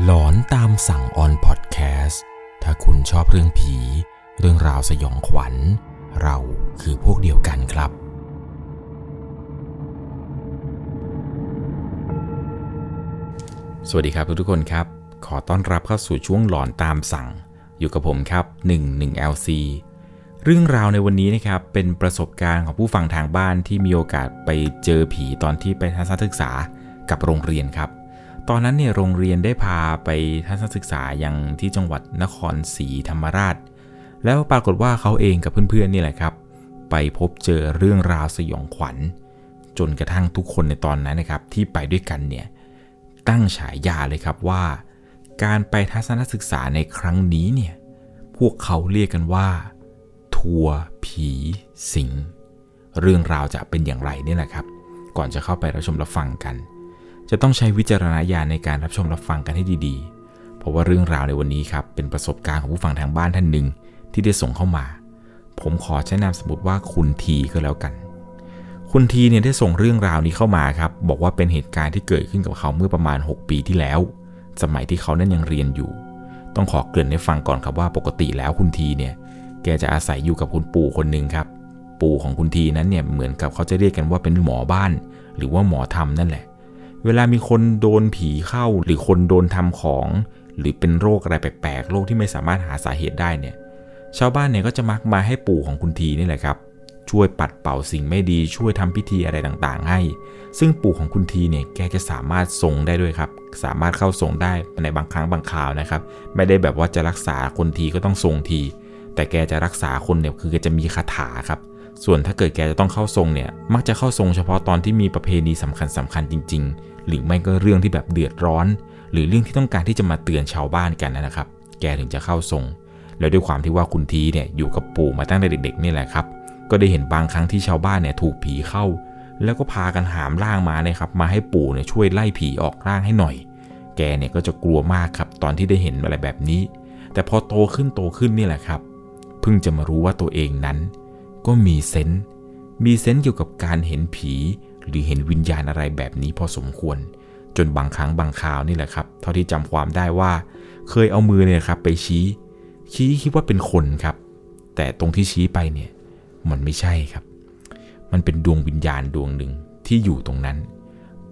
หลอนตามสั่งออนพอดแคสต์ถ้าคุณชอบเรื่องผี เรื่องราวสยองขวัญ เราคือพวกเดียวกันครับ สวัสดีครับทุกๆคนครับ ขอต้อนรับเข้าสู่ช่วงหลอนตามสั่ง อยู่กับผมครับ 11 LC เรื่องราวในวันนี้นะครับ เป็นประสบการณ์ของผู้ฟังทางบ้านที่มีโอกาสไปเจอผีตอนที่ไปทัศนศึกษากับโรงเรียนครับ ตอนนั้นเนี่ยโรงเรียนได้พาไปทัศนศึกษายังที่จังหวัดนครศรีธรรมราช แล้วปรากฏว่าเขาเองกับเพื่อนๆนี่แหละครับ ไปพบเจอเรื่องราวสยองขวัญ จนกระทั่งทุกคนในตอนนั้นนะครับที่ไปด้วยกันเนี่ยตั้งฉายาเลยครับว่า การไปทัศนศึกษาในครั้งนี้เนี่ยพวกเขาเรียกกันว่า ทัวร์ผีสิง เรื่องราวจะเป็นอย่างไรเนี่ยแหละครับ ก่อนจะเข้าไปรับชมรับฟังกัน จะต้องใช้วิจารณญาณในการรับชมรับฟังกันให้ดีๆ เพราะว่าเรื่องราวในวันนี้ครับเป็นประสบการณ์ของผู้ฟังทางบ้านท่านหนึ่งที่ได้ส่งเข้ามา ผมขอใช้นามสมมติว่าคุณทีก็แล้วกัน คุณทีเนี่ยได้ส่งเรื่องราวนี้เข้ามาครับ บอกว่าเป็นเหตุการณ์ที่เกิดขึ้นกับเขาเมื่อประมาณ 6 ปีที่แล้ว สมัยที่เขานั้นยังเรียนอยู่ ต้องขอเกริ่นให้ฟังก่อนครับว่าปกติแล้วคุณทีเนี่ยแกจะอาศัยอยู่กับคุณปู่คนหนึ่งครับ ปู่ของคุณทีนั้นเนี่ยเหมือนกับเขาจะเรียกกันว่าเป็นหมอบ้าน หรือว่าหมอทำนั่นแหละ เวลามีคนโดนผีเข้าหรือคนโดนทำของ หรือเป็นโรคอะไรแปลกๆโรคที่ไม่สามารถหาสาเหตุได้เนี่ย ชาวบ้านเนี่ยก็จะมักมาให้ปู่ของคุณทีนี่แหละครับ ช่วยปัดเป่าสิ่งไม่ดีช่วยทำพิธีอะไรต่างๆ ให้ ซึ่งปู่ของคุณทีเนี่ยแกจะสามารถทรงได้ด้วยครับ สามารถเข้าทรงได้ในบางครั้งบางคราวนะครับ ไม่ได้แบบว่าจะรักษาคนทีก็ต้องทรงที แต่แกจะรักษาคนเนี่ยคือแกจะมีคาถาครับส่วนถ้าเกิดแกจะต้องเข้าทรงเนี่ยมักจะเข้าทรงเฉพาะตอนที่มีประเพณีสำคัญสำคัญจริง ๆ หรือไม่ก็เรื่องที่แบบเดือดร้อน หรือเรื่องที่ต้องการที่จะมาเตือนชาวบ้านกันนะครับ แกถึงจะเข้าทรง แล้วด้วยความที่ว่าคุณทีเนี่ยอยู่กับปู่มาตั้งแต่เด็กๆนี่แหละครับ ก็ได้เห็นบางครั้งที่ชาวบ้านเนี่ยถูกผีเข้า แล้วก็พากันหามร่างมาเนี่ยครับ มาให้ปู่เนี่ยช่วยไล่ผีออกร่างให้หน่อย แกเนี่ยก็จะกลัวมากครับตอนที่ได้เห็นอะไรแบบนี้ แต่พอโตขึ้นโตขึ้นนี่แหละครับ เพิ่งจะมารู้ว่าตัวเองนั้น ก็มีเซนส์มีเซนส์เกี่ยวกับการเห็นผี หรือเห็นวิญญาณอะไรแบบนี้พอสมควร จนบางครั้งบางคราวนี่แหละครับ เท่าที่จำความได้ว่า เคยเอามือเนี่ยครับ ไปชี้ ชี้คิดว่าเป็นคนครับ แต่ตรงที่ชี้ไปเนี่ย มันไม่ใช่ครับ มันเป็นดวงวิญญาณดวงหนึ่งที่อยู่ตรงนั้น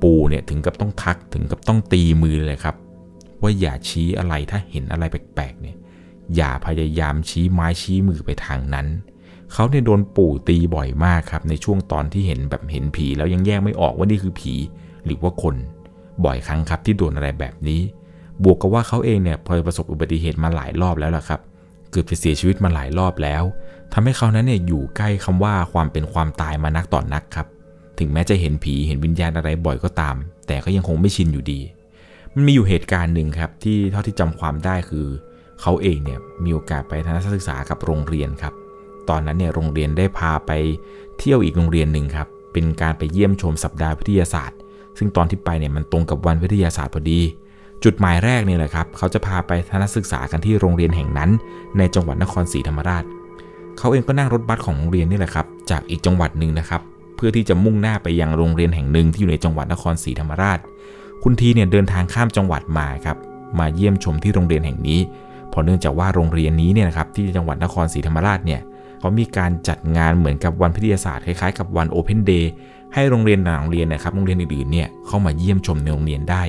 ปูเนี่ยถึงกับต้องทักถึงกับต้องตีมือเลยครับ ว่าอย่าชี้อะไรถ้าเห็นอะไรแปลกๆเนี่ย อย่าพยายามชี้ไม้ชี้มือไปทางนั้น เขาเนี่ยโดนปู่ตีบ่อยมากครับ ในช่วงตอนที่เห็นแบบเห็นผี แล้วยังแยกไม่ออกว่านี่คือผี หรือว่าคนบ่อยครั้งครับที่โดนอะไรแบบนี้ บวกกับว่าเขาเองเนี่ยพอประสบอุบัติเหตุมาหลายรอบแล้วล่ะครับ เกือบจะเสียชีวิตมาหลายรอบแล้วทำให้เขานั้นเนี่ยอยู่ใกล้คำว่าความเป็นความตายมานักต่อนนักครับ ถึงแม้จะเห็นผีเห็นวิญญาณอะไรบ่อยก็ตาม แต่ก็ยังคงไม่ชินอยู่ดี มันมีอยู่เหตุการณ์หนึ่งครับที่เท่าที่จำความได้คือ เขาเองเนี่ยมีโอกาสไปทัศนศึกษากับโรงเรียนครับ ตอนนั้นเนี่ยโรงเรียนได้พาไปเที่ยวอีกโรงเรียนหนึ่งครับ เป็นการไปเยี่ยมชมสัปดาห์วิทยาศาสตร์ ซึ่งตอนที่ไปเนี่ยมันตรงกับวันวิทยาศาสตร์พอดี จุดหมายแรกเนี่ยแหละครับ เขาจะพาไปทัศนศึกษากันที่โรงเรียนแห่งนั้น ในจังหวัดนครศรีธรรมราช เขาเองก็นั่งรถบัสของโรงเรียนนี่แหละครับ จากอีกจังหวัดหนึ่งนะครับ เพื่อที่จะมุ่งหน้าไปยังโรงเรียนแห่งหนึ่งที่อยู่ในจังหวัดนครศรีธรรมราช คุณทีเนี่ยเดินทางข้ามจังหวัดมาครับ มาเยี่ยมชมที่โรงเรียนแห่งนี้เพราะเนื่องจากว่าโรงเรียนนี้เนี่ยนะครับที่จังหวัดนครศรีธรรมราชเนี่ย เขามีการจัดงานเหมือนกับวันวิทยาศาสตร์คล้ายๆกับวันโอเพนเดย์ให้โรงเรียนต่างโรงเรียนนะครับโรงเรียนอื่นๆเนี่ยเข้ามาเยี่ยมชมในโรงเรียนได้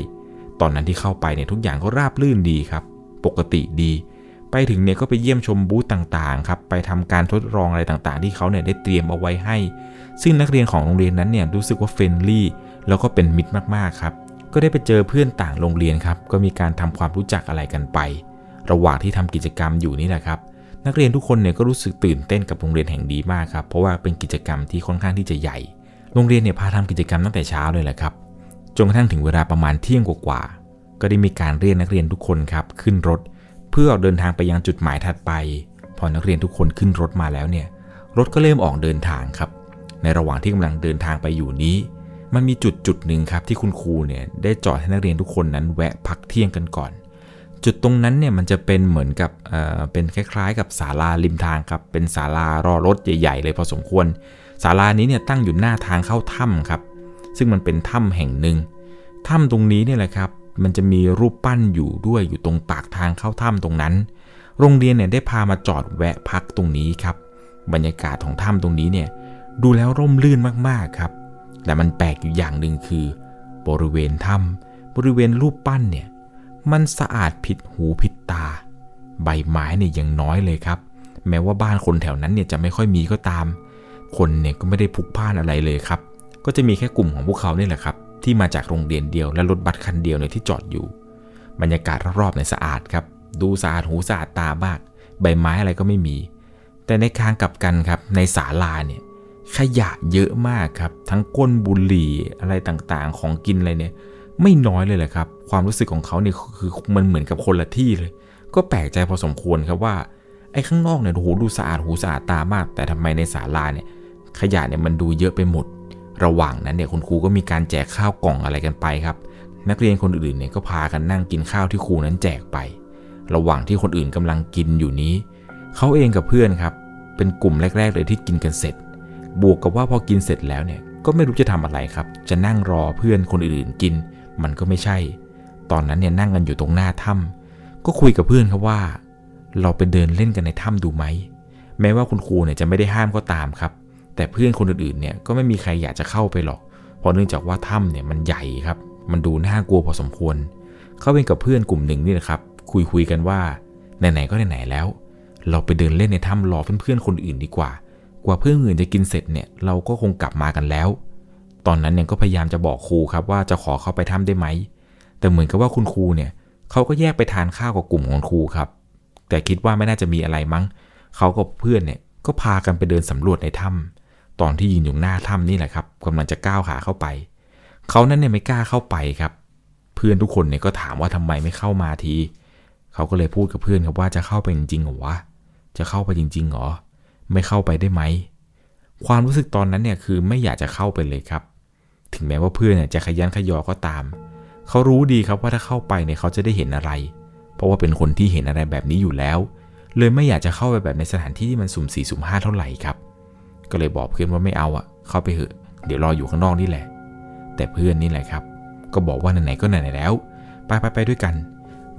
ตอนนั้นที่เข้าไปเนี่ยทุกอย่างก็ราบรื่นดีครับ ปกติดี ไปถึงเนี่ยก็ไปเยี่ยมชมบูธต่างๆครับไปทำการทดลองอะไรต่างๆ ที่เขาเนี่ยได้เตรียมเอาไว้ให้ ซึ่งนักเรียนของโรงเรียนนั้นเนี่ยรู้สึกว่าเฟรนลี่แล้วก็เป็นมิตรมากๆครับก็ได้ไปเจอเพื่อนต่างโรงเรียนครับ ก็มีการทำความรู้จักอะไรกันไป ระหว่างที่ทำกิจกรรมอยู่นี่แหละครับ นักเรียนทุกคนเนี่ยก็รู้สึกตื่นเต้นกับโรงเรียนแห่งดีมากครับ เพราะว่าเป็นกิจกรรมที่ค่อนข้างที่จะใหญ่ โรงเรียนเนี่ยพาทำกิจกรรมตั้งแต่เช้าเลยแหละครับ จนกระทั่งถึงเวลาประมาณเที่ยงกว่าๆ ก็ได้มีการเรียกนักเรียนทุกคนครับขึ้นรถ เพื่อออกเดินทางไปยังจุดหมายถัดไป พอนักเรียนทุกคนขึ้นรถมาแล้วเนี่ย รถก็เริ่มออกเดินทางครับ ในระหว่างที่กำลังเดินทางไปอยู่นี้ มันมีจุดจุดหนึ่งครับที่คุณครูเนี่ยได้จอดให้นักเรียนทุกคนนั้นแวะพักเที่ยงกันก่อน จุดตรงนั้นเนี่ยมันจะเป็นเหมือนกับเอ่อเป็นคล้ายๆ กับศาลาริมทางครับ เป็นศาลารอรถใหญ่ๆ เลยพอสมควรศาลานี้เนี่ยตั้งอยู่หน้าทางเข้าถ้ำครับ ซึ่งมันเป็นถ้ำแห่งหนึ่งถ้ำตรงนี้เนี่ยแหละครับ มันจะมีรูปปั้นอยู่ด้วยอยู่ตรงปากทางเข้าถ้ำตรงนั้น โรงเรียนเนี่ยได้พามาจอดแวะพักตรงนี้ครับ บรรยากาศของถ้ำตรงนี้เนี่ยดูแล้วร่มรื่นมากๆครับ แต่มันแปลกอยู่อย่างหนึ่งคือ บริเวณถ้ำบริเวณรูปปั้นเนี่ย มันสะอาดผิดหูผิดตา ใบไม้เนี่ยยังน้อยเลยครับ แม้ว่าบ้านคนแถวนั้นเนี่ยจะไม่ค่อยมีก็ตาม คนเนี่ยก็ไม่ได้พุกพ่านอะไรเลยครับ ก็จะมีแค่กลุ่มของพวกเขาเนี่ยแหละครับ ที่มาจากโรงเรียนเดียวและรถบัสคันเดียวเนี่ยที่จอดอยู่ บรรยากาศรอบๆเนี่ยสะอาดครับ ดูสะอาดหูสะอาดตามาก ใบไม้อะไรก็ไม่มี แต่ในทางกลับกันครับ ในศาลาเนี่ยขยะเยอะมากครับ ทั้งก้นบุหรี่อะไรต่างๆ ของกินอะไรเนี่ย ไม่น้อยเลยแหละครับ ความรู้สึกของเขาเนี่ยคือมันเหมือนกับคนละที่เลย ก็แปลกใจพอสมควรครับว่าไอ้ข้างนอกเนี่ยโอ้โหดูสะอาดหูสะอาดตามาก แต่ทำไมในศาลาเนี่ยขยะเนี่ยมันดูเยอะไปหมด ระหว่างนั้นเนี่ยคุณครูก็มีการแจกข้าวกล่องอะไรกันไปครับ นักเรียนคนอื่นเนี่ยก็พากันนั่งกินข้าวที่ครูนั้นแจกไป ระหว่างที่คนอื่นกำลังกินอยู่นี้เขาเองกับเพื่อนครับเป็นกลุ่มแรก ๆ เลยที่กินกันเสร็จ บวกกับว่าพอกินเสร็จแล้วเนี่ยก็ไม่รู้จะทำอะไรครับ จะนั่งรอเพื่อนคนอื่นๆกิน มันก็ไม่ใช่ ตอนนั้นเนี่ยนั่งกันอยู่ตรงหน้าถ้ำก็คุยกับเพื่อนครับว่า เราไปเดินเล่นกันในถ้ำดูไหม แม้ว่าคุณครูเนี่ยจะไม่ได้ห้ามก็ตามครับ แต่เพื่อนคนอื่นๆเนี่ยก็ไม่มีใครอยากจะเข้าไปหรอก เพราะเนื่องจากว่าถ้ำเนี่ยมันใหญ่ครับ มันดูน่ากลัวพอสมควร เขาเป็นกับเพื่อนกลุ่มหนึ่งนี่นะครับ คุยคุยกันว่าไหนๆก็ไหนๆแล้ว เราไปเดินเล่นในถ้ำรอเพื่อนๆคนอื่นดีกว่า กว่าเพื่อนอื่นจะกินเสร็จเนี่ยเราก็คงกลับมากันแล้ว ตอนนั้นเนี่ยก็พยายามจะบอกครูครับว่าจะขอเข้าไปถ้ำได้ไหม แต่เหมือนกับว่าคุณครูเนี่ยเขาก็แยกไปทานข้าวกับกลุ่มของครูครับ แต่คิดว่าไม่น่าจะมีอะไรมั้ง เขากับเพื่อนเนี่ยก็พากันไปเดินสำรวจในถ้ำตอนที่ยืนอยู่หน้าถ้ำนี่แหละครับกำลังจะก้าวขาเข้าไป เขานั้นเนี่ยไม่กล้าเข้าไปครับ เพื่อนทุกคนเนี่ยก็ถามว่าทำไมไม่เข้ามาที เขาก็เลยพูดกับเพื่อนครับว่าจะเข้าไปจริงๆหรอวะ จะเข้าไปจริงๆหรอ ไม่เข้าไปได้ไหม ความรู้สึกตอนนั้นเนี่ยคือไม่อยากจะเข้าไปเลยครับ ถึงแม้ว่าเพื่อนเนี่ยจะขยันขยอก็ตาม เขารู้ดีครับว่าถ้าเข้าไปเนี่ยเขาจะได้เห็นอะไร เพราะว่าเป็นคนที่เห็นอะไรแบบนี้อยู่แล้ว เลยไม่อยากจะเข้าไปแบบในสถานที่ที่มันสุ่มสี่สุ่มห้าเท่าไหร่ครับ ก็เลยบอกเพื่อนว่าไม่เอาอะเข้าไปเถอะ เดี๋ยวรออยู่ข้างนอกนี่แหละ แต่เพื่อนนี่แหละครับ ก็บอกว่าไหนๆก็ไหนๆแล้ว ไปไปไปด้วยกัน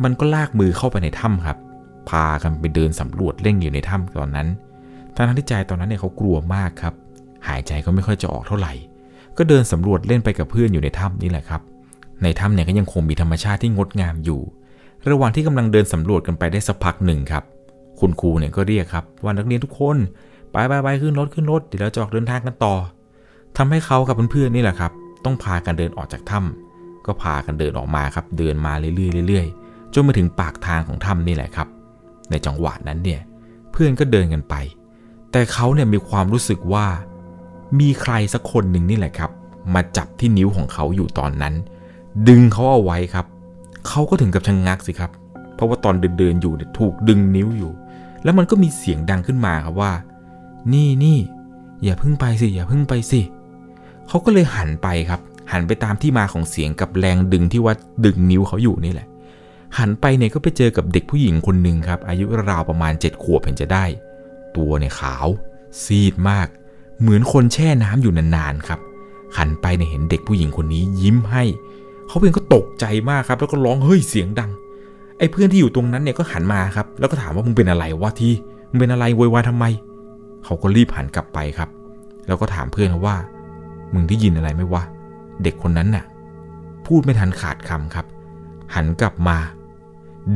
มันก็ลากมือเข้าไปในถ้ำครับ พากันไปเดินสำรวจเล่นอยู่ในถ้ำตอนนั้นทั้งที่ใจตอนนั้นเนี่ยเขากลัวมากครับ หายใจก็ไม่ค่อยจะออกเท่าไหร่ ก็เดินสำรวจเล่นไปกับเพื่อนอยู่ในถ้ำนี่แหละครับ ในถ้ำเนี่ยก็ยังคงมีธรรมชาติที่งดงามอยู่ ระหว่างที่กำลังเดินสำรวจกันไปได้สักพักหนึ่งครับ คุณครูเนี่ยก็เรียกครับว่านักเรียนทุกคนไปไปไปขึ้นรถขึ้นรถเดี๋ยวเราจะออกเดินทางกันต่อทำให้เขากับเพื่อนๆนี่แหละครับ ต้องพากันเดินออกจากถ้ำก็พากันเดินออกมาครับ เดินมาเรื่อยๆเรื่อยๆจนมาถึงปากทางของถ้ำนี่แหละครับ ในจังหวะนั้นเนี่ยเพื่อนก็เดินกันไป แต่เขาเนี่ยมีความรู้สึกว่า มีใครสักคนหนึ่งนี่แหละครับ มาจับที่นิ้วของเขาอยู่ตอนนั้น ดึงเขาเอาไว้ครับ เขาก็ถึงกับชะงงักสิครับ เพราะว่าตอนเดินๆอยู่เนี่ยถูกดึงนิ้วอยู่ แล้วมันก็มีเสียงดังขึ้นมาครับว่า นี่นี่อย่าพึ่งไปสิอย่าพึ่งไปสิเขาก็เลยหันไปครับ หันไปตามที่มาของเสียงกับแรงดึงที่ว่าดึงนิ้วเขาอยู่นี่แหละ หันไปเนี่ยก็ไปเจอกับเด็กผู้หญิงคนหนึ่งครับ อายุราวประมาณ7ขวบเห็นจะได้ ตัวเนี่ยขาว ซีดมาก เหมือนคนแช่น้ำอยู่นานๆครับหันไปเนี่ยเห็นเด็กผู้หญิงคนนี้ยิ้มให้ เขาเองก็ตกใจมากครับ แล้วก็ร้องเฮ้ยเสียงดัง ไอ้เพื่อนที่อยู่ตรงนั้นเนี่ยก็หันมาครับ แล้วก็ถามว่ามึงเป็นอะไรวะทีมึงเป็นอะไรโวยวายทำไม เขาก็รีบหันกลับไปครับ แล้วก็ถามเพื่อนว่า มึงได้ยินอะไรไหมวะ เด็กคนนั้นน่ะ พูดไม่ทันขาดคำครับ หันกลับมา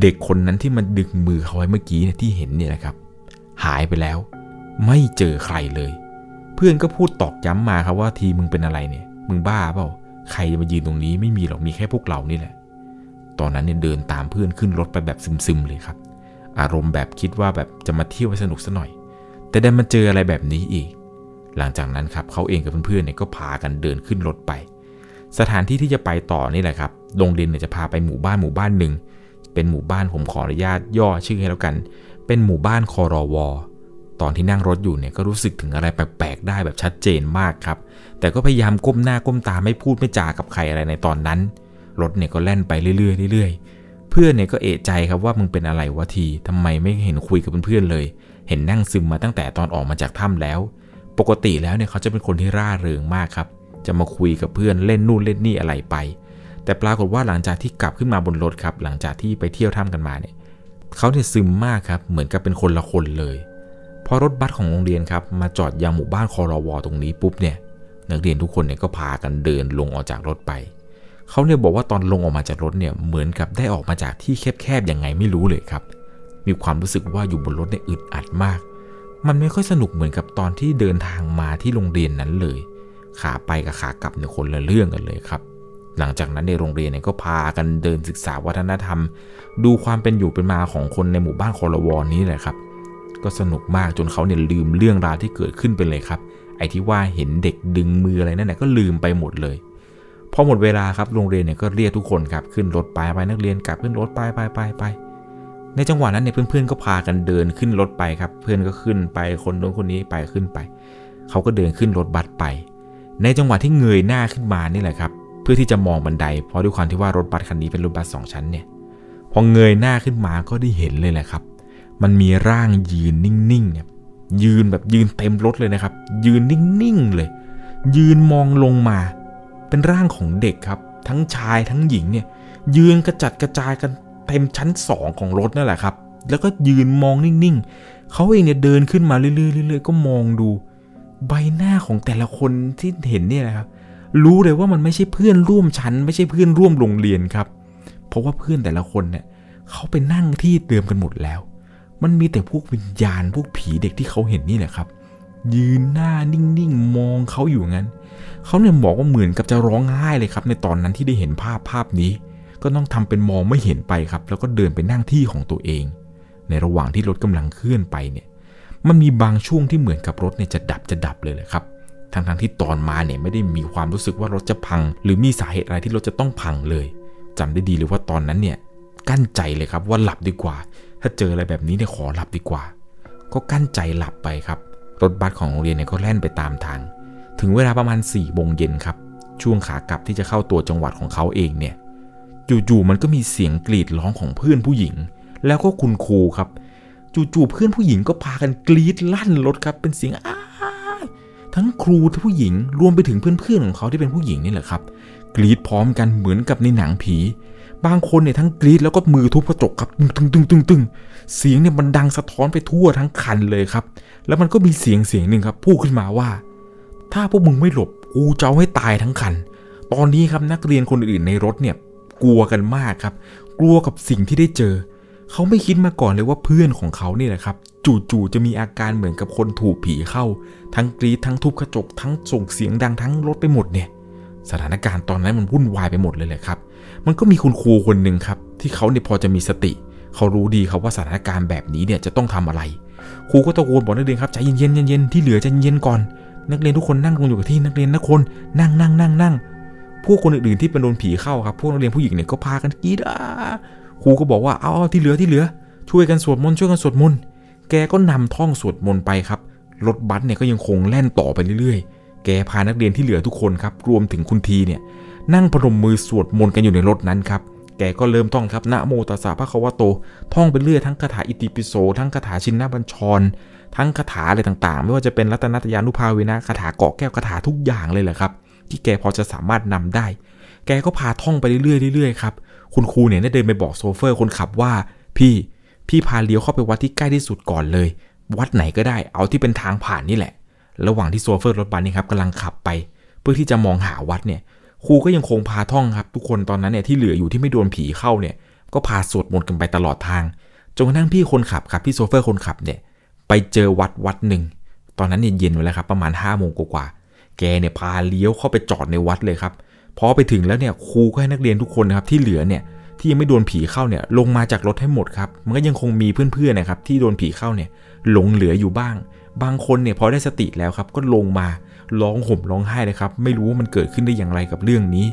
เด็กคนนั้นที่มันดึงมือเขาไว้เมื่อกี้เนี่ยที่เห็นเนี่ยนะครับ หายไปแล้ว ไม่เจอใครเลย เพื่อนก็พูดตอกย้ำมาครับว่าทีมึงเป็นอะไรเนี่ย มึงบ้าเปล่า ใครจะมายืนตรงนี้ไม่มีหรอกมีแค่พวกเรานี่แหละ ตอนนั้นเนี่ยเดินตามเพื่อนขึ้นรถไปแบบซึมๆเลยครับ อารมณ์แบบคิดว่าแบบจะมาเที่ยวให้สนุกซะหน่อย แต่ดันมาเจออะไรแบบนี้อีก หลังจากนั้นครับเขาเองกับเพื่อนๆเนี่ยก็พากันเดินขึ้นรถไป สถานที่ที่จะไปต่อนี่แหละครับ โรงเรียนเนี่ยจะพาไปหมู่บ้านหมู่บ้านหนึ่ง เป็นหมู่บ้านผมขออนุญาตย่อชื่อให้แล้วกัน เป็นหมู่บ้านคอรอวอ ตอนที่นั่งรถอยู่เนี่ยก็รู้สึกถึงอะไรแปลกๆได้แบบชัดเจนมากครับ แต่ก็พยายามก้มหน้าก้มตาไม่พูดไม่จากับใครอะไรในตอนนั้น รถเนี่ยก็แล่นไปเรื่อยๆเรื่อยๆ เพื่อนเนี่ยก็เอะใจครับว่ามึงเป็นอะไรวะทีทำไมไม่เห็นคุยกับเพื่อนๆเลย เห็นนั่งซึมมาตั้งแต่ตอนออกมาจากถ้ำแล้ว ปกติแล้วเนี่ยเขาจะเป็นคนที่ร่าเริงมากครับ จะมาคุยกับเพื่อนเล่นนู่นเล่นนี่อะไรไป แต่ปรากฏว่าหลังจากที่กลับขึ้นมาบนรถครับ หลังจากที่ไปเที่ยวถ้ำกันมาเนี่ยเขาเนี่ยซึมมากครับ เหมือนกับเป็นคนละคนเลย พอรถบัสของโรงเรียนครับมาจอดยังหมู่บ้านคอรวอตรงนี้ปุ๊บเนี่ยนักเรียนทุกคนเนี่ยก็พากันเดินลงออกจากรถไป เขาเนี่ยบอกว่าตอนลงออกมาจากรถเนี่ยเหมือนกับได้ออกมาจากที่แคบๆยังไงไม่รู้เลยครับ มีความรู้สึกว่าอยู่บนรถเนี่ยอึดอัดมาก มันไม่ค่อยสนุกเหมือนกับตอนที่เดินทางมาที่โรงเรียนนั้นเลย ขาไปกับขากลับเนี่ยคนละเรื่องกันเลยครับ หลังจากนั้นในโรงเรียนเนี่ยก็พากันเดินศึกษาวัฒนธรรม ดูความเป็นอยู่เป็นมาของคนในหมู่บ้านคอรวอนี้แหละครับ ก็สนุกมากจนเขาเนี่ยลืมเรื่องราวที่เกิดขึ้นไปเลยครับ ไอ้ที่ว่าเห็นเด็กดึงมืออะไรนั่นแหละก็ลืมไปหมดเลยพอหมดเวลาครับโรงเรียนเนี่ยก็เรียกทุกคนครับขึ้นรถไปไปนักเรียนกลับขึ้นรถไปไปไปไปในจังหวะนั้นเนี่ยเพื่อนๆก็พากันเดินขึ้นรถไปครับ เพื่อนก็ขึ้นไปคนโน้นคนนี้ไปขึ้นไป เขาก็เดินขึ้นรถบัสไป ในจังหวะที่เงยหน้าขึ้นมานี่แหละครับ เพื่อที่จะมองบันได เพราะด้วยความที่ว่ารถบัสคันนี้เป็นรถบัสสองชั้นเนี่ยพอเงยหน้าขึ้นมาก็ได้เห็นเลยแหละครับ มันมีร่างยืนนิ่งๆเนี่ยยืนแบบยืนเต็มรถเลยนะครับ ยืนนิ่งๆเลย ยืนมองลงมา เป็นร่างของเด็กครับ ทั้งชายทั้งหญิงเนี่ยยืนกระจัดกระจายกันเต็มชั้นสองของรถนั่นแหละครับ แล้วก็ยืนมองนิ่งๆเขาเองเนี่ยเดินขึ้นมาเรื่อยๆๆก็มองดู ใบหน้าของแต่ละคนที่เห็นเนี่ยนะครับ รู้เลยว่ามันไม่ใช่เพื่อนร่วมชั้น ไม่ใช่เพื่อนร่วมโรงเรียนครับ เพราะว่าเพื่อนแต่ละคนเนี่ยเขาไปนั่งที่เดิมกันหมดแล้ว มันมีแต่พวกวิญญาณพวกผีเด็กที่เขาเห็นนี่แหละครับ ยืนหน้านิ่งๆ มองเขาอยู่งั้น เขาเนี่ยบอกว่าเหมือนกับจะร้องไห้เลยครับ ในตอนนั้นที่ได้เห็นภาพภาพนี้ ก็ต้องทำเป็นมองไม่เห็นไปครับ แล้วก็เดินไปนั่งที่ของตัวเอง ในระหว่างที่รถกำลังเคลื่อนไปเนี่ย มันมีบางช่วงที่เหมือนกับรถเนี่ยจะดับจะดับเลยแหละครับทั้งทั้งที่ตอนมาเนี่ยไม่ได้มีความรู้สึกว่ารถจะพัง หรือมีสาเหตุอะไรที่รถจะต้องพังเลยจำได้ดีเลยว่าตอนนั้นเนี่ยกั้นใจเลยครับว่าหลับดีกว่า ถ้าเจออะไรแบบนี้เนี่ยขอหลับดีกว่า ก็กั้นใจหลับไปครับ รถบัสของโรงเรียนเนี่ยก็แล่นไปตามทาง ถึงเวลาประมาณ4ี่โมงเย็นครับ ช่วงขากลับที่จะเข้าตัวจังหวัดของเขาเองเนี่ย จู่ๆมันก็มีเสียงกรีดร้องของเพื่อนผู้หญิง แล้วก็คุณครูครับ จู่ๆเพื่อนผู้หญิงก็พากันกรีดลั่นรถครับ เป็นเสียงอ้าทั้งครูทั้งผู้หญิงรวมไปถึงเพื่อนๆของเขาที่เป็นผู้หญิงนี่แหละครับ กรีดพร้อมกันเหมือนกับในหนังผี บางคนเนี่ยทั้งกรีดแล้วก็มือทุบกระจกครับตึงตึงตึงตึงตึงเสียงเนี่ยมันดังสะท้อนไปทั่วทั้งคันเลยครับ แล้วมันก็มีเสียงเสียงหนึ่งครับพูดขึ้นมาว่า ถ้าพวกมึงไม่หลบกูจะเอาให้ตายทั้งคัน ตอนนี้ครับนักเรียนคนอื่นในรถเนี่ยกลัวกันมากครับ กลัวกับสิ่งที่ได้เจอ เขาไม่คิดมาก่อนเลยว่าเพื่อนของเขาเนี่ยแหละครับ จู่ๆจะมีอาการเหมือนกับคนถูกผีเข้า ทั้งกรีดทั้งทุบกระจกทั้งส่งเสียงดังทั้งรถไปหมดเนี่ย สถานการณ์ตอนนั้นมันวุ่นวายไปหมดเลยแหละครับ มันก็มีคุณครูคนหนึ่งครับ ที่เขาเนี่ยพอจะมีสติ เขารู้ดีครับว่าสถานการณ์แบบนี้เนี่ยจะต้องทำอะไร ครูก็ตะโกนบอกนักเรียนครับใจเย็นๆเย็นๆที่เหลือใจเย็นก่อน นักเรียนทุกคนนั่งลงอยู่กับที่นักเรียนนักคนนั่งนั่งนั่งนั่งพวกคนอื่นๆที่เป็นโดนผีเข้าครับพวกนักเรียนผู้หญิงเนี่ยก็พากันกรีดอาครูก็บอกว่าเอาที่เหลือที่เหลือ ช่วยกันสวดมนต์ช่วยกันสวดมนต์แกก็นำท่องสวดมนต์ไปครับรถบัสเนี่ยก็ยังคงแล่นต่อไปเรื่อยๆ แกพานักเรียนที่เหลือทุกคนครับ รวมถึงคุณทีเนี่ย นั่งพนมมือสวดมนต์กันอยู่ในรถนั้นครับ แกก็เริ่มท่องครับนะโมตัสสะพระควะโต ท่องไปเรื่อยทั้งคาถาอิติปิโส ทั้งคาถาชินนบัญชร ทั้งคาถาอะไรต่างๆ ไม่ว่าจะเป็นรัตนัตยานุภาเวนะคาถาเกาะแก้วคาถาทุกอย่างเลยแหละครับ ที่แกพอจะสามารถนำได้ แกก็พาท่องไปเรื่อยๆเรื่อยๆครับ คุณครูเนี่ยได้เดินไปบอกโซเฟอร์คนขับว่า พี่ พี่พาเลี้ยวเข้าไปวัดที่ใกล้ที่สุดก่อนเลย วัดไหนก็ได้ เอาที่เป็นทางผ่านนี่แหละ ระหว่างที่โซเฟอร์รถบัสนี่ครับกำลังขับไป เพื่อที่จะมองหาวัดเนี่ย ครูก็ยังคงพาท่องครับ ทุกคนตอนนั้นเนี่ยที่เหลืออยู่ที่ไม่โดนผีเข้าเนี่ย ก็พาสวดมนต์กันไปตลอดทางจนกระทั่งพี่คนขับครับพี่โซเฟอร์คนขับเนี่ย ไปเจอวัดวัดหนึ่งตอนนั้นเนี่ยเย็นแล้วครับประมาณ5้าโมงกว่าแกเนี่ยพาเลี้ยวเข้าไปจอดในวัดเลยครับพอไปถึงแล้วเนี่ยครูก็ให้นักเรียนทุกคนนะครับที่เหลือเนี่ยที่ยังไม่โดนผีเข้าเนี่ยลงมาจากรถให้หมดครับมันก็ยังคงมีเพื่อนๆนะครับที่โดนผีเข้าเนี่ยหลงเหลืออยู่บ้าง บางคนเนี่ยพอได้สติแล้วครับก็ลงมา ร้องห่มร้องไห้เลยครับ ไม่รู้ว่ามันเกิดขึ้นได้อย่างไรกับเรื่องนี้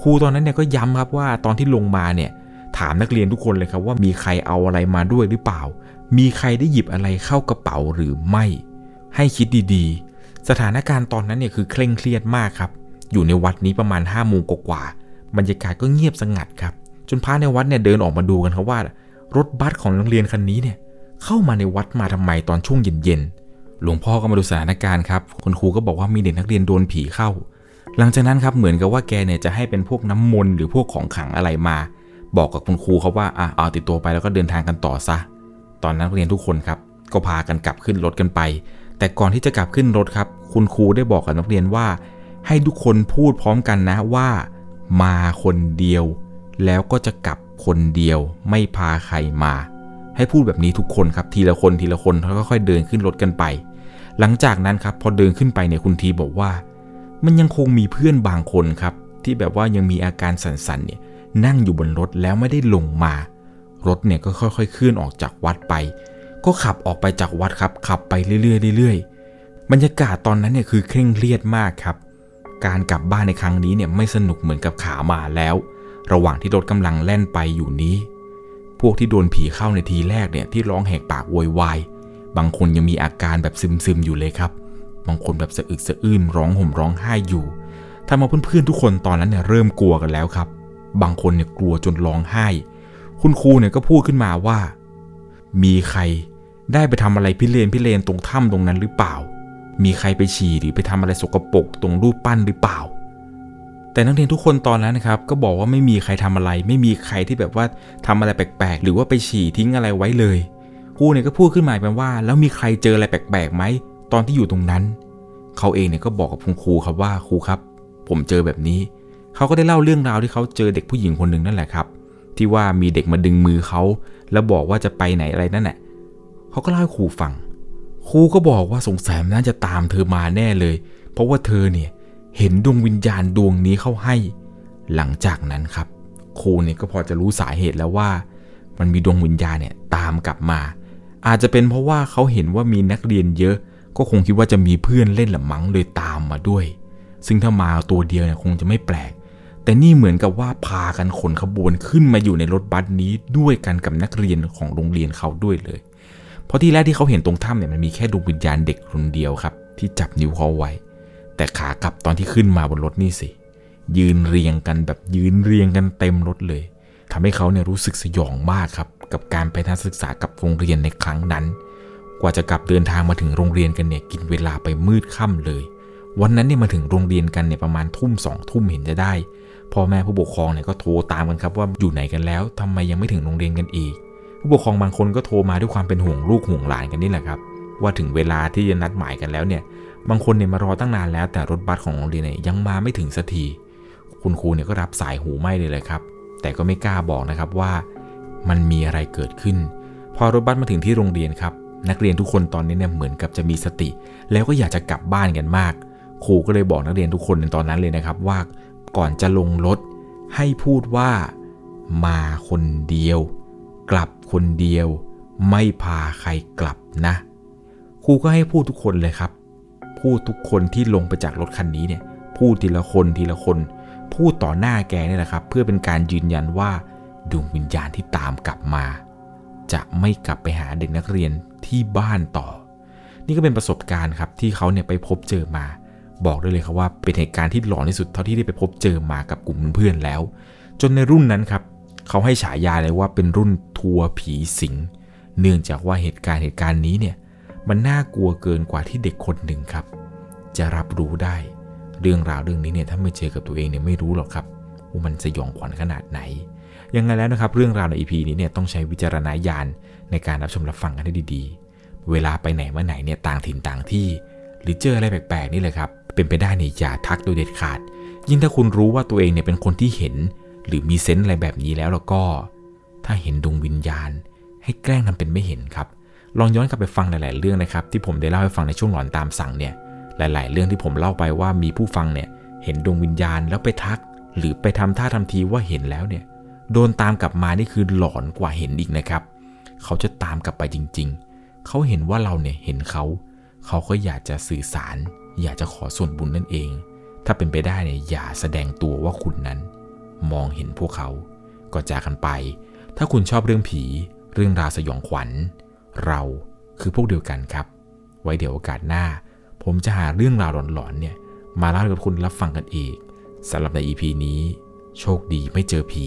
ครูตอนนั้นเนี่ยก็ย้ำครับว่าตอนที่ลงมาเนี่ยถามนักเรียนทุกคนเลยครับว่ามีใครเอาอะไรมาด้วยหรือเปล่า มีใครได้หยิบอะไรเข้ากระเป๋าหรือไม่ ให้คิดดีๆ สถานการณ์ตอนนั้นเนี่ยคือเคร่งเครียดมากครับ อยู่ในวัดนี้ประมาณ5้าโมงกว่าบรรยากาศก็เงียบสงัดครับ จนพระในวัดเนี่ยเดินออกมาดูกันครับว่า รถบัสของโรงเรียนคันนี้เนี่ยเข้ามาในวัดมาทำไมตอนช่วงเย็น หลวงพ่อก็มาดูสถานการณ์ครับคุณครูก็บอกว่ามีเด็กนักเรียนโดนผีเข้า หลังจากนั้นครับเหมือนกับว่าแกเนี่ยจะให้เป็นพวกน้ำมนต์หรือพวกของขังอะไรมา บอกกับคุณครูเขาว่าอะเอาติดตัวไปแล้วก็เดินทางกันต่อซะ ตอนนั้นนักเรียนทุกคนครับ ก็พากันกลับขึ้นรถกันไป แต่ก่อนที่จะกลับขึ้นรถครับ คุณครูได้บอกกับนักเรียนว่า ให้ทุกคนพูดพร้อมกันนะว่า มาคนเดียว แล้วก็จะกลับคนเดียวไม่พาใครมา ให้พูดแบบนี้ทุกคนครับทีละคนทีละคนแล้วก็ค่อยเดินขึ้นรถกันไป หลังจากนั้นครับพอเดินขึ้นไปเนี่ยคุณทีบอกว่า มันยังคงมีเพื่อนบางคนครับ ที่แบบว่ายังมีอาการสั่นๆเนี่ยนั่งอยู่บนรถแล้วไม่ได้ลงมา รถเนี่ยก็ค่อยๆเคลื่อนออกจากวัดไป ก็ขับออกไปจากวัดครับ ขับไปเรื่อยๆเรื่อยๆบรรยากาศตอนนั้นเนี่ยคือเคร่งเครียดมากครับ การกลับบ้านในครั้งนี้เนี่ยไม่สนุกเหมือนกับขามาแล้ว ระหว่างที่รถกำลังแล่นไปอยู่นี้ พวกที่โดนผีเข้าในทีแรกเนี่ยที่ร้องแหกปากโวยวาย บางคนยังมีอาการแบบซึมๆอยู่เลยครับ บางคนแบบสะอึกสะอื้นร้องห่มร้องไห้อยู่ทำเอาเพื่อนๆทุกคนตอนนั้นเนี่ยเริ่มกลัวกันแล้วครับ บางคนเนี่ยกลัวจนร้องไห้ คุณครูเนี่ยก็พูดขึ้นมาว่า มีใครได้ไปทำอะไรพิเรนพิเรนตรงถ้ำตรงนั้นหรือเปล่า มีใครไปฉี่หรือไปทำอะไรสกปรกตรงรูปปั้นหรือเปล่า แต่นักเรียนทุกคนตอนนั้นนะครับ ก็บอกว่าไม่มีใครทำอะไร ไม่มีใครที่แบบว่าทำอะไรแปลกๆ หรือว่าไปฉี่ทิ้งอะไรไว้เลย ครูเนี่ยก็พูดขึ้นมาเป็นว่า แล้วมีใครเจออะไรแปลกๆไหมตอนที่อยู่ตรงนั้น เขาเองเนี่ยก็บอกกับคุณครูครับว่าครูครับ ผมเจอแบบนี้ เขาก็ได้เล่าเรื่องราวที่เขาเจอเด็กผู้หญิงคนหนึ่งนั่นแหละครับ ที่ว่ามีเด็กมาดึงมือเขา แล้วบอกว่าจะไปไหนอะไรนั่นแหละเขาก็เล่าให้ครูฟังครูก็บอกว่าสงสัยมันน่าจะตามเธอมาแน่เลย เพราะว่าเธอเนี่ยเห็นดวงวิญญาณดวงนี้เข้าให้ หลังจากนั้นครับ ครูเนี่ยก็พอจะรู้สาเหตุแล้วว่า มันมีดวงวิญญาณเนี่ยตามกลับมา อาจจะเป็นเพราะว่าเขาเห็นว่ามีนักเรียนเยอะ ก็คงคิดว่าจะมีเพื่อนเล่นหละมั้งเลยตามมาด้วย ซึ่งถ้ามาตัวเดียวเนี่ยคงจะไม่แปลก แต่นี่เหมือนกับว่าพากันขนขบวนขึ้นมาอยู่ในรถบัสนี้ด้วยกันกับนักเรียนของโรงเรียนเขาด้วยเลย เพราะที่แรกที่เขาเห็นตรงถ้ำเนี่ยมันมีแค่ดวงวิญญาณเด็กคนเดียวครับ ที่จับนิ้วเขาไว้ แต่ขากลับตอนที่ขึ้นมาบนรถนี่สิยืนเรียงกันแบบยืนเรียงกันเต็มรถเลยทำให้เขาเนี่ยรู้สึกสยองมากครับ กับการไปทัศนศึกษากับโรงเรียนในครั้งนั้น กว่าจะกลับเดินทางมาถึงโรงเรียนกันเนี่ยกินเวลาไปมืดค่ำเลย วันนั้นเนี่ยมาถึงโรงเรียนกันเนี่ยประมาณทุ่มสองทุ่มเห็นจะได้พ่อแม่ผู้ปกครองเนี่ยก็โทรตามกันครับว่าอยู่ไหนกันแล้วทำไมยังไม่ถึงโรงเรียนกันอีก ผู้ปกครองบางคนก็โทรมาด้วยความเป็นห่วงลูกห่วงหลานกันนี่แหละครับว่าถึงเวลาที่จะนัดหมายกันแล้วเนี่ย บางคนเนี่ยมารอตั้งนานแล้ว แต่รถบัสของโรงเรียนเนี่ยยังมาไม่ถึงสักที คุณครูเนี่ยก็รับสายหูไหมเลยเลยครับ แต่ก็ไม่กล้าบอกนะครับว่า มันมีอะไรเกิดขึ้น พอรถบัสมาถึงที่โรงเรียนครับ นักเรียนทุกคนตอนนี้เนี่ยเหมือนกับจะมีสติ แล้วก็อยากจะกลับบ้านกันมาก ครูก็เลยบอกนักเรียนทุกคนในตอนนั้นเลยนะครับว่าก่อนจะลงรถให้พูดว่ามาคนเดียว กลับคนเดียว ไม่พาใครกลับนะ ครูก็ให้พูดทุกคนเลยครับ พูดทุกคนที่ลงไปจากรถคันนี้เนี่ยพูดทีละคนทีละคน พูดต่อหน้าแกนี่แหละครับ เพื่อเป็นการยืนยันว่า ดวงวิญญาณที่ตามกลับมา จะไม่กลับไปหาเด็กนักเรียนที่บ้านต่อ นี่ก็เป็นประสบการณ์ครับที่เขาเนี่ยไปพบเจอมา บอกได้เลยครับว่าเป็นเหตุการณ์ที่หลอนที่สุดเท่าที่ได้ไปพบเจอมากับกลุ่มเพื่อนแล้ว จนในรุ่นนั้นครับเขาให้ฉายาเลยว่าเป็นรุ่นทัวร์ผีสิงเนื่องจากว่าเหตุการณ์เหตุการณ์นี้เนี่ยมันน่ากลัวเกินกว่าที่เด็กคนหนึ่งครับ จะรับรู้ได้ เรื่องราวเรื่องนี้เนี่ยถ้าไม่เจอกับตัวเองเนี่ยไม่รู้หรอกครับว่ามันสยองขวัญขนาดไหน ยังไงแล้วนะครับ เรื่องราวใน EP นี้เนี่ยต้องใช้วิจารณญาณในการรับชมรับฟังกันให้ดีๆ เวลาไปไหนมาไหนเนี่ยต่างถิ่นต่างที่ หรือเจออะไรแปลกๆนี่เลยครับ เป็นไปได้เนี่ยอย่าทักโดยเด็ดขาด ยิ่งถ้าคุณรู้ว่าตัวเองเนี่ยเป็นคนที่เห็น หรือมีเซนส์อะไรแบบนี้แล้วแล้วก็ ถ้าเห็นดวงวิญญาณ ให้แกล้งทำเป็นไม่เห็นครับ ลองย้อนกลับไปฟังหลาย ๆ เรื่องนะครับ ที่ผมได้เล่าให้ฟังในช่วงหลอนตามสั่งเนี่ยหลาย ๆ เรื่องที่ผมเล่าไปว่ามีผู้ฟังเนี่ยเห็นดวงวิญญาณแล้วไปทัก หรือไปทำท่าทำทีว่าเห็นแล้วเนี่ย โดนตามกลับมานี่คือหลอนกว่าเห็นอีกนะครับ เขาจะตามกลับไปจริง ๆ เขาเห็นว่าเราเนี่ยเห็นเขา เขาก็อยากจะสื่อสาร อยากจะขอส่วนบุญนั่นเอง ถ้าเป็นไปได้เนี่ยอย่าแสดงตัวว่าคุณนั้น มองเห็นพวกเขา ก็จากกันไป ถ้าคุณชอบเรื่องผี เรื่องราวสยองขวัญ เราคือพวกเดียวกันครับ ไว้เดี๋ยวโอกาสหน้า ผมจะหาเรื่องราวหลอนๆเนี่ย มาเล่าให้กับคุณรับฟังกันอีกสำหรับใน EP นี้ โชคดีไม่เจอผี